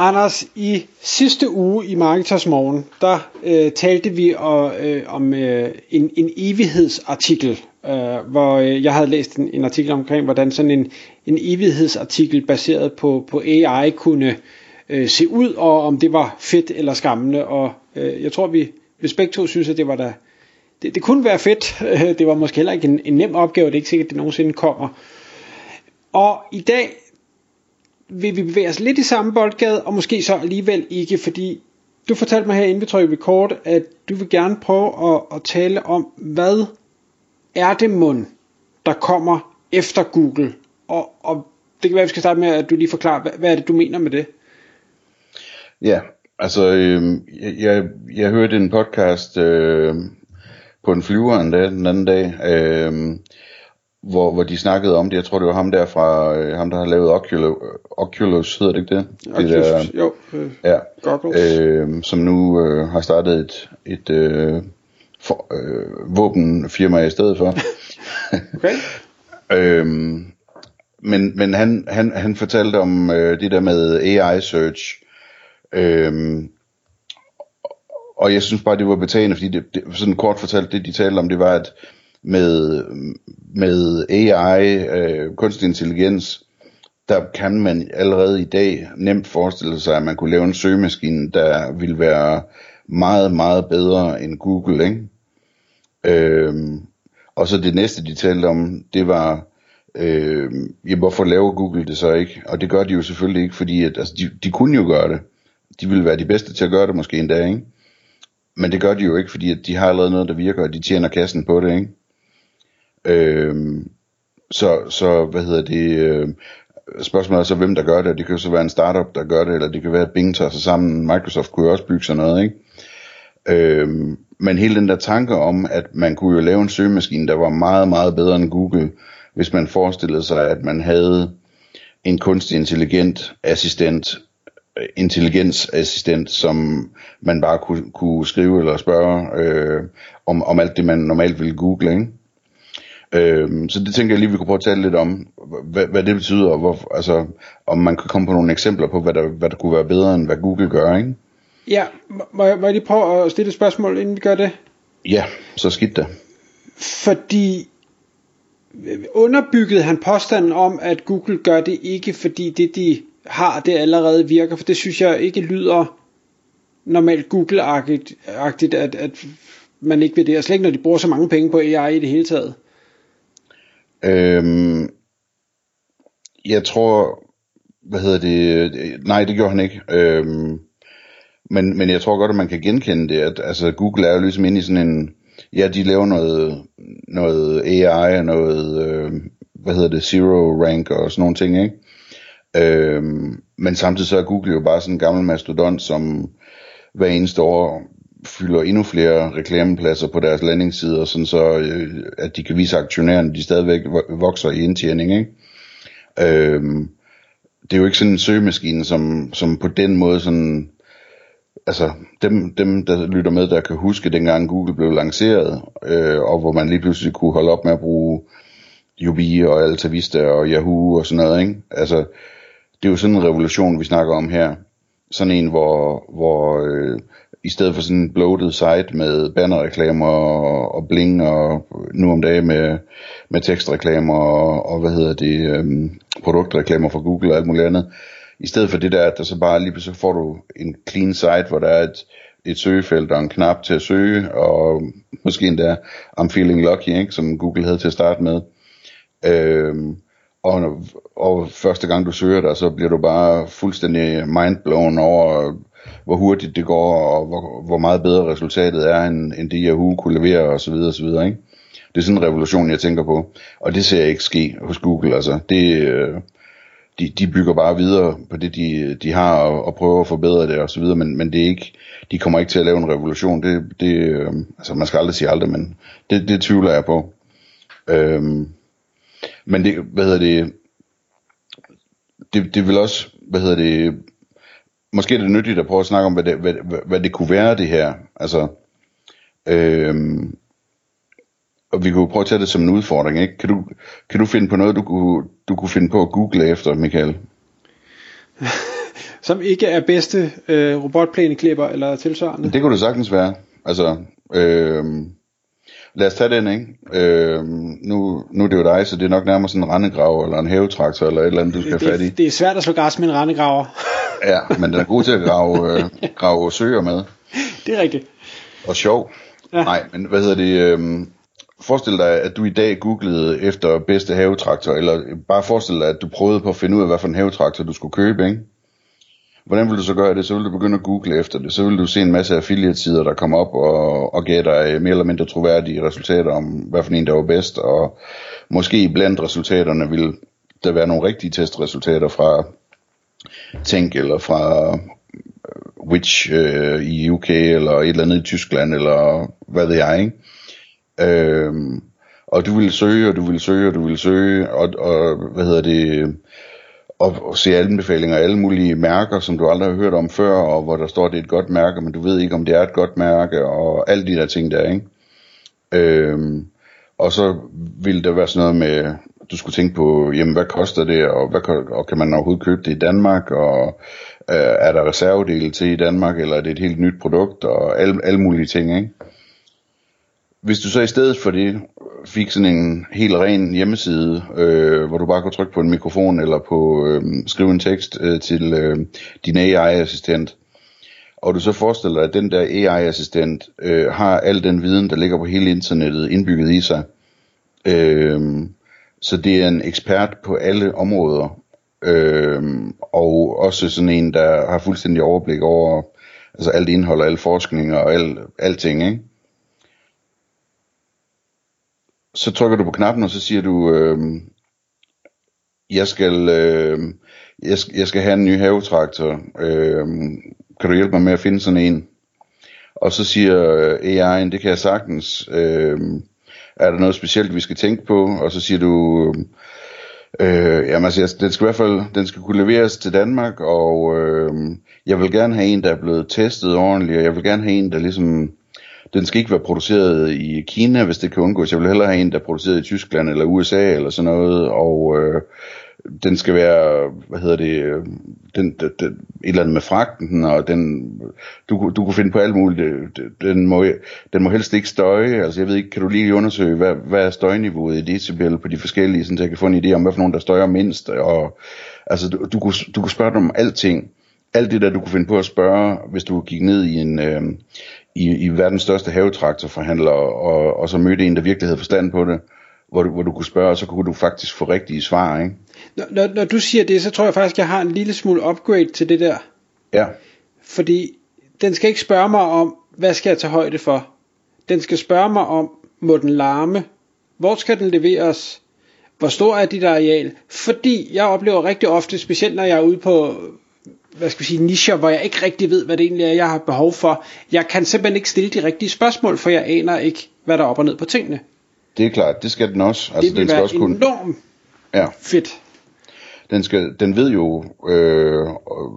Anders, i sidste uge i Marketers Morgen, der øh, talte vi og, øh, om øh, en, en evighedsartikel, øh, hvor øh, jeg havde læst en, en artikel omkring, hvordan sådan en, en evighedsartikel baseret på, på AI kunne øh, se ud, og om det var fedt eller skammende. Og øh, jeg tror, vi, vi begge to synes, at det var da, det, det kunne være fedt. Det var måske heller ikke en, en nem opgave, det er ikke sikkert, at det nogensinde kommer. Og i dag, vil vi bevæge os lidt i samme boldgade, og måske så alligevel ikke, fordi du fortalte mig her inden vi trykker record, at du vil gerne prøve at, at tale om, hvad er det mund, der kommer efter Google? Og, og det kan være, at vi skal starte med, at du lige forklarer, hvad, hvad er det, du mener med det? Ja, altså, øh, jeg, jeg hørte en podcast øh, på en flyver en dag, den anden dag, øh, hvor, hvor de snakkede om det. Jeg tror, det var ham der fra, øh, ham der har lavet Oculus, Oculus hedder det ikke det? Oculus, det der, jo. Øh, ja, goggles. øh, som nu øh, har startet et, et øh, for, øh, våbenfirma i stedet for. okay. øhm, men men han, han, han fortalte om øh, det der med AI search. Øhm, og jeg synes bare, det var betagende, fordi det, det, sådan kort fortalt, det de talte om, det var, at med, med AI, øh, kunstig intelligens, der kan man allerede i dag nemt forestille sig, at man kunne lave en søgemaskine, der ville være meget, meget bedre end Google, ikke? Øhm, og så det næste, de talte om, det var, øh, ja, hvorfor laver Google det så ikke? Og det gør de jo selvfølgelig ikke, fordi at, altså, de, de kunne jo gøre det. De ville være de bedste til at gøre det måske endda, ikke? Men det gør de jo ikke, fordi at de har allerede noget, der virker, og de tjener kassen på det, ikke? Øhm, så, så, hvad hedder det, øh, spørgsmålet er så, hvem der gør det, det kan jo så være en startup, der gør det, eller det kan være, at Bing tager sig sammen, Microsoft kunne jo også bygge sådan noget, ikke? Øhm, men hele den der tanke om, at man kunne jo lave en søgemaskine, der var meget, meget bedre end Google, hvis man forestillede sig, at man havde en kunstig intelligent assistent, øh, intelligensassistent, som man bare kunne, kunne skrive eller spørge øh, om, om alt det, man normalt ville google, ikke? Øhm, så det tænker jeg lige, vi kunne prøve at tale lidt om, hvad, hvad det betyder, og hvor, altså, om man kan komme på nogle eksempler på, hvad der, hvad der kunne være bedre, end hvad Google gør, ikke? Ja, må jeg, må jeg lige prøve at stille et spørgsmål, inden vi gør det? Ja, så skidt det. Fordi underbyggede han påstanden om, at Google gør det ikke, fordi det de har, det allerede virker, for det synes jeg ikke lyder normalt Google-agtigt, at, at man ikke vil det, og slet ikke når de bruger så mange penge på AI i det hele taget. Øhm, jeg tror, hvad hedder det, nej det gjorde han ikke. Øhm, men, men jeg tror godt, at man kan genkende det, at altså, Google er jo ligesom inde i sådan en, ja, de laver noget, noget AI og noget, øh, hvad hedder det, zero rank og sådan nogle ting, ikke? Øhm, men samtidig så er Google jo bare sådan en gammel mastodont, som hver eneste år fylder endnu flere reklamepladser på deres landingssider, sådan så øh, at de kan vise aktionærerne, de stadigvæk vokser i indtjening. Ikke? Øh, det er jo ikke sådan en søgemaskine, som, som på den måde sådan, altså dem, dem der lytter med, der kan huske dengang Google blev lanceret, øh, og hvor man lige pludselig kunne holde op med at bruge Yubi og Altavista og Yahoo og sådan noget, ikke? Altså, det er jo sådan en revolution, vi snakker om her. Sådan en, hvor, hvor øh, i stedet for sådan en bloated site med bannerreklamer og, og bling og nu om dagen med, med tekstreklamer og, og hvad hedder det, øhm, produktreklamer fra Google og alt muligt andet. I stedet for det der, at der så bare lige pludselig får du en clean site, hvor der er et, et søgefelt og en knap til at søge, og måske endda I'm feeling lucky, ikke, som Google havde til at starte med. Øhm, og, og første gang du søger der, så bliver du bare fuldstændig mindblown over, hvor hurtigt det går, og hvor, hvor meget bedre resultatet er, end, end det Yahoo kunne levere, og så videre, og så videre, ikke? Det er sådan en revolution, jeg tænker på. Og det ser jeg ikke ske hos Google, altså. Det, øh, de, de bygger bare videre på det, de, de har, og, og prøver at forbedre det og så videre, men, men det er ikke, de kommer ikke til at lave en revolution. Det, det, øh, altså man skal aldrig sige aldrig, men det, det tvivler jeg på. Øhm, men det, hvad hedder det, det, det vil også, hvad hedder det, måske er det nyttigt at prøve at snakke om, hvad det, hvad, hvad, det kunne være det her. Altså, øhm, og vi kunne prøve at tage det som en udfordring, ikke? Kan du, kan du finde på noget, du kunne, du kunne finde på at google efter, Michael? som ikke er bedste øh, robotplæneklipper eller tilsvarende? Det kunne det sagtens være. Altså, øhm, lad os tage den, ikke? Øhm, nu, nu er det jo dig, så det er nok nærmere sådan en rendegrav eller en hævetraktor eller et eller andet, du skal have fat i. Det er svært at slå græs med en rendegraver. ja, men den er god til at grave, øh, grave søer med. Det er rigtigt. Og sjov. Ja. Nej, men hvad hedder det? Øhm, forestil dig, at du i dag googlede efter bedste havetraktor, eller bare forestil dig, at du prøvede på at finde ud af, hvad for en havetraktor du skulle købe, ikke? Hvordan vil du så gøre det? Så vil du begynde at google efter det. Så vil du se en masse affiliate-sider, der kommer op og, og giver dig mere eller mindre troværdige resultater om, hvad for en der var bedst. Og måske blandt resultaterne vil der være nogle rigtige testresultater fra Tænk eller fra Which Witch øh, i UK eller et eller andet i Tyskland eller hvad ved jeg, ikke? Øhm, og du vil søge, og du vil søge, og du vil søge, og, og hvad hedder det, og, og se anbefalinger af alle mulige mærker, som du aldrig har hørt om før, og hvor der står, at det er et godt mærke, men du ved ikke, om det er et godt mærke, og alle de der ting der, ikke? Øhm, og så ville der være sådan noget med, du skulle tænke på, jamen hvad koster det, og, hvad, og kan man overhovedet købe det i Danmark, og øh, er der reservedele til i Danmark, eller er det et helt nyt produkt, og alle, alle mulige ting, ikke? Hvis du så i stedet for det fik sådan en helt ren hjemmeside, øh, hvor du bare kunne trykke på en mikrofon eller på øh, skrive en tekst øh, til øh, din AI-assistent, og du så forestiller dig, at den der AI-assistent øh, har al den viden, der ligger på hele internettet indbygget i sig. Øh, så det er en ekspert på alle områder, øh, og også sådan en, der har fuldstændig overblik over altså alt indhold og al forskning og al, alting, ikke? Så trykker du på knappen, og så siger du, øh, jeg skal, øh, jeg, jeg skal have en ny havetraktor, øh, kan du hjælpe mig med at finde sådan en? Og så siger øh, AI'en, det kan jeg sagtens, øh, er der noget specielt, vi skal tænke på? Og så siger du, øhm, øh, jamen altså, den skal i hvert fald, den skal kunne leveres til Danmark, og øh, jeg vil gerne have en, der er blevet testet ordentligt, og jeg vil gerne have en, der ligesom den skal ikke være produceret i Kina, hvis det kan undgås. Jeg vil hellere have en, der er produceret i Tyskland eller USA eller sådan noget, og øh, den skal være, hvad hedder det, øh, den, den, den, et eller andet med fragten, og den, du, du kunne finde på alt muligt, den må, den må helst ikke støje, altså jeg ved ikke, kan du lige undersøge, hvad, hvad er støjniveauet i decibel på de forskellige, så jeg kan få en idé om, hvad for nogen, der støjer mindst, og altså du, du, kunne, du kunne spørge dem om alting, alt det der, du kunne finde på at spørge, hvis du gik ned i en, øh, i, i verdens største havetraktorforhandler, og, og så mødte en, der virkelig havde forstand på det, hvor du, hvor du kunne spørge, og så kunne du faktisk få rigtige svar, ikke? Når, når, når du siger det, så tror jeg faktisk, jeg har en lille smule upgrade til det der. Ja. Fordi den skal ikke spørge mig om, hvad skal jeg tage højde for? Den skal spørge mig om, må den larme? Hvor skal den leveres? Hvor stor er dit areal? Fordi jeg oplever rigtig ofte, specielt når jeg er ude på hvad skal vi sige, nischer, hvor jeg ikke rigtig ved, hvad det egentlig er, jeg har behov for. Jeg kan simpelthen ikke stille de rigtige spørgsmål, for jeg aner ikke, hvad der er op og ned på tingene. Det er klart, det skal den også. Altså, det vil den skal være også kunne... enormt ja. fedt. Den, skal, den ved jo, øh,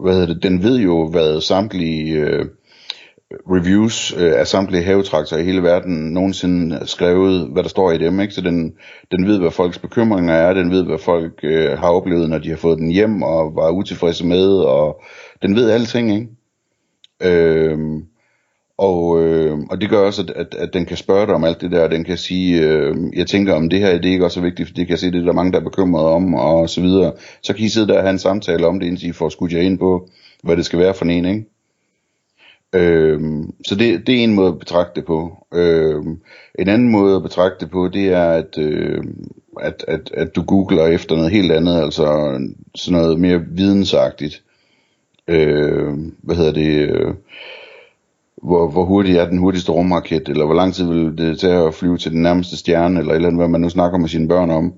hvad hedder det, den ved jo, hvad samtlige øh, reviews øh, af samtlige havetraktorer i hele verden nogensinde skrevet, hvad der står i dem, ikke? Så den, den ved, hvad folks bekymringer er, den ved, hvad folk øh, har oplevet, når de har fået den hjem og var utilfredse med, og den ved alting, ikke? Øh, og, øh, og det gør også, at, at, at den kan spørge dig om alt det der, den kan sige, øh, jeg tænker om det her, det er ikke også så vigtigt, for det kan jeg se, det er der mange, der er bekymret om, og så videre. Så kan I sidde der og have en samtale om det, indtil I får skudt jer ind på, hvad det skal være for en, ikke? Øhm, så det, det er en måde at betragte det på. Øhm, en anden måde at betragte det på, det er, at, øh, at, at, at du googler efter noget helt andet, altså sådan noget mere vidensagtigt. Øh, hvad hedder det? Øh, hvor, hvor hurtigt er den hurtigste rumraket, eller hvor lang tid vil det tage at flyve til den nærmeste stjerne, eller eller andet, hvad man nu snakker med sine børn om.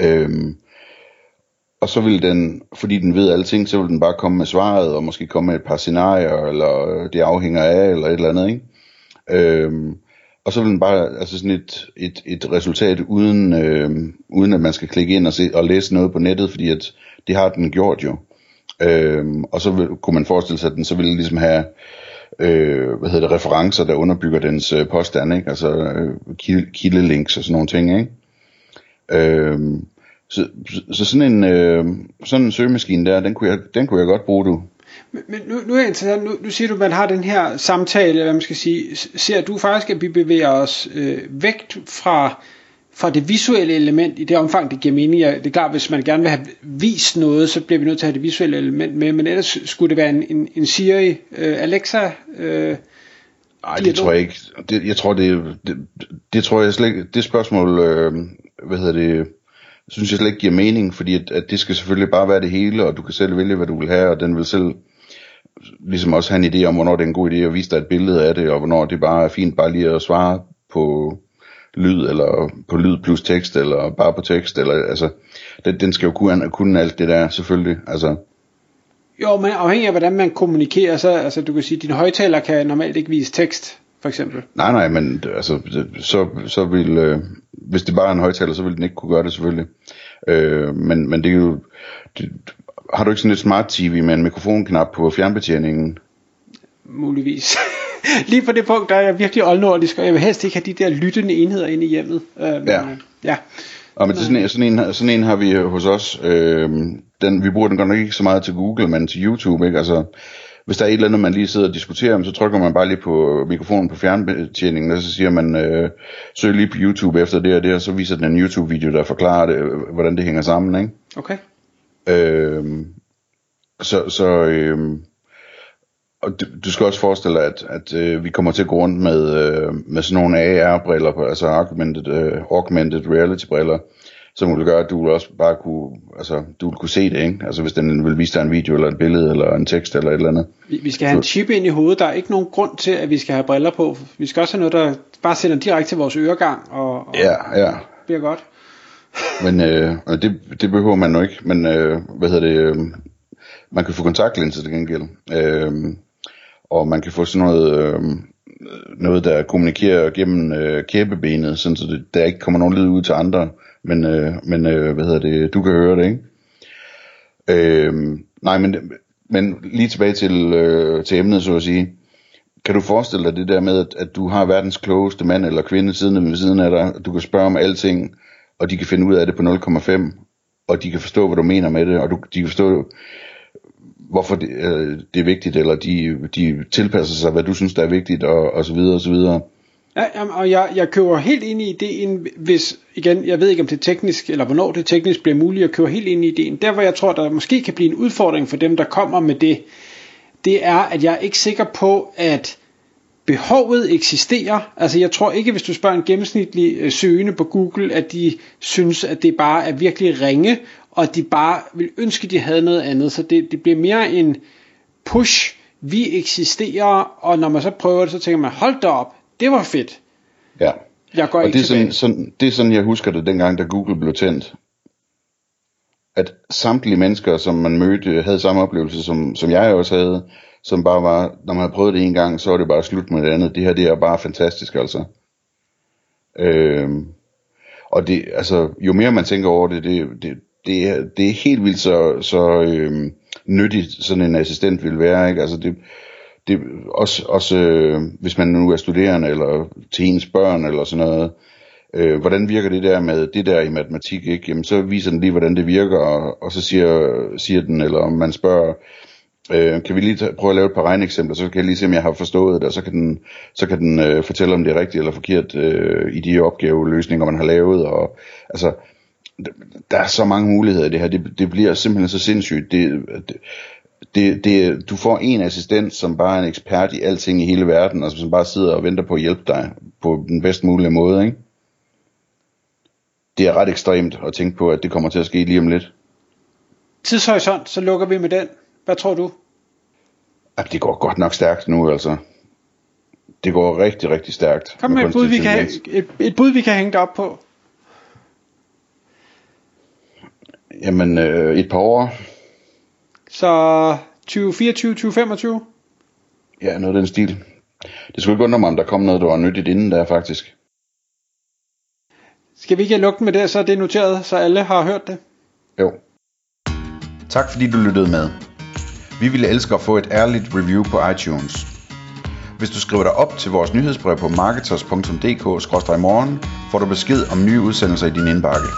Øhm, og så vil den, fordi den ved alting, så vil den bare komme med svaret, og måske komme med et par scenarier, eller øh, det afhænger af, eller et eller andet, ikke? Øhm, og så vil den bare, altså sådan et, et, et resultat, uden, øhm, uden at man skal klikke ind og, se, og læse noget på nettet, fordi at det har den gjort jo. Øhm, og så vil, kunne man forestille sig, at den så ville ligesom have, øh, hvad hedder det, referencer, der underbygger dens øh, påstand, ikke? Altså øh, kildelinks og sådan nogle ting, ikke? Øhm, så, så sådan en, øh, sådan en søgemaskine der, den kunne jeg, den kunne jeg godt bruge, du. Men nu, nu er jeg interessant, nu, nu siger du, at man har den her samtale, hvad man skal sige, ser du faktisk, at vi bevæger os øh, væk fra, fra det visuelle element i det omfang, det giver mening. Det er klart, hvis man gerne vil have vist noget, så bliver vi nødt til at have det visuelle element med, men ellers skulle det være en, en, en Siri, øh, Alexa, øh, Nej, det tror jeg ikke. Det, jeg tror, det, det, det tror jeg slet ikke, det spørgsmål, øh, hvad hedder det, synes jeg slet ikke giver mening, fordi at, at det skal selvfølgelig bare være det hele, og du kan selv vælge, hvad du vil have, og den vil selv ligesom også have en idé om, hvornår det er en god idé at vise dig et billede af det, og hvornår det bare er fint bare lige at svare på lyd, eller på lyd plus tekst, eller bare på tekst, eller altså, den, den skal jo kunne, kunne alt det der, selvfølgelig, altså. Jo, men afhængig af, hvordan man kommunikerer, så, altså du kan sige, at dine højtaler kan normalt ikke vise tekst, for eksempel. Nej, nej, men altså, så, så vil, øh, hvis det bare er en højtaler, så vil den ikke kunne gøre det selvfølgelig. Øh, men, men det er jo, det, har du ikke sådan et smart tv med en mikrofonknap på fjernbetjeningen? Muligvis. Lige på det punkt, der er jeg virkelig oldnordisk, og jeg vil helst ikke have de der lyttende enheder inde i hjemmet. Øh, ja. ja. Og men det, sådan, en, sådan, en, sådan en har vi hos os. Øh, den, vi bruger den godt nok ikke så meget til Google, men til YouTube. Ikke? Altså, hvis der er et eller andet, man lige sidder og diskuterer, så trykker man bare lige på mikrofonen på fjernbetjeningen, og så siger man, øh, søg lige på YouTube efter det og det, og så viser den en YouTube-video, der forklarer det, hvordan det hænger sammen. Ikke? Okay. Øh, så så øh, og du, du skal også forestille dig, at, at øh, vi kommer til at gå rundt med, øh, med sådan nogle AR-briller, altså augmented, øh, augmented reality-briller, som vil gøre, at du også bare kunne, altså, du vil kunne se det, ikke? Altså hvis den vil vise dig en video, eller et billede, eller en tekst, eller et eller andet. Vi, vi skal have en chip ind i hovedet, der er ikke nogen grund til, at vi skal have briller på. Vi skal også have noget, der bare sender direkte til vores øregang, og, og ja, ja. bliver godt. Men øh, det, det behøver man nu ikke, men øh, hvad hedder det, øh, man kan få kontaktlinser til gengæld, øh, og man kan få sådan noget, øh, noget der kommunikerer gennem øh, kæbebenet, sådan så det, der ikke kommer nogen lyd ud til andre, men, øh, men øh, hvad hedder det, du kan høre det, ikke? Øh, nej, men, men lige tilbage til, øh, til emnet, så at sige. Kan du forestille dig det der med, at, at du har verdens klogeste mand eller kvinde siden ved siden af dig, du kan spørge om alting, og de kan finde ud af det på 0,5, og de kan forstå, hvad du mener med det, og du, de kan forstå, hvorfor det, øh, det er vigtigt, eller de, de tilpasser sig, hvad du synes, der er vigtigt, og, og så videre, og så videre. Ja, og jeg, jeg køber helt ind i ideen, hvis, igen, jeg ved ikke om det er teknisk, eller hvornår det teknisk bliver muligt, jeg køber helt ind i ideen. Der hvor jeg tror, der måske kan blive en udfordring for dem, der kommer med det, det er, at jeg er ikke sikker på, at behovet eksisterer. Altså jeg tror ikke, hvis du spørger en gennemsnitlig øh, søgende på Google, at de synes, at det bare er virkelig ringe, og de bare vil ønske, at de havde noget andet. Så det, det bliver mere en push, vi eksisterer, og når man så prøver det, så tænker man, hold da op, det var fedt. Ja, jeg går og ikke det er, sådan, sådan, det er sådan, jeg husker det dengang, da Google blev tændt. At samtlige mennesker, som man mødte, havde samme oplevelse, som, som jeg også havde, som bare var, når man havde prøvet det en gang, så var det bare slut med det andet. Det her, det er bare fantastisk, altså. Øhm, og det, altså, jo mere man tænker over det, det, det, det, er, det er helt vildt så, så øhm, nyttigt, sådan en assistent vil være, ikke? Altså, det, det også, også øh, hvis man nu er studerende, eller til ens børn, eller sådan noget, øh, hvordan virker det der med det der i matematik, ikke? Jamen, så viser den lige, hvordan det virker, og, og så siger, siger den, eller om man spørger, Øh, kan vi lige tage, prøve at lave et par regneeksempler, så kan jeg lige se, om jeg har forstået det, og så kan den, så kan den øh, fortælle, om det er rigtigt eller forkert øh, i de opgaveløsninger, man har lavet. Og, altså, der er så mange muligheder i det her. Det, det bliver simpelthen så sindssygt. Det, det, det, du får en assistent, som bare er en ekspert i alting i hele verden, altså som bare sidder og venter på at hjælpe dig på den bedst mulige måde. Ikke? Det er ret ekstremt at tænke på, at det kommer til at ske lige om lidt. Tidshorisont, så lukker vi med den. Hvad tror du? At det går godt nok stærkt nu, altså. Det går rigtig, rigtig stærkt. Kom med, med et, bud, vi kan, et, et bud, vi kan hænge op på. Jamen, øh, et par år. Så 2024, 2025? Ja, noget af den stil. Det skulle ikke undre mig, om der kom noget, der var nyttigt inden der, faktisk. Skal vi ikke lukke den med det, så er det noteret, så alle har hørt det? Jo. Tak fordi du lyttede med. Vi ville elske at få et ærligt review på iTunes. Hvis du skriver dig op til vores nyhedsbrev på marketers.dk-morgen, får du besked om nye udsendelser i din indbakke.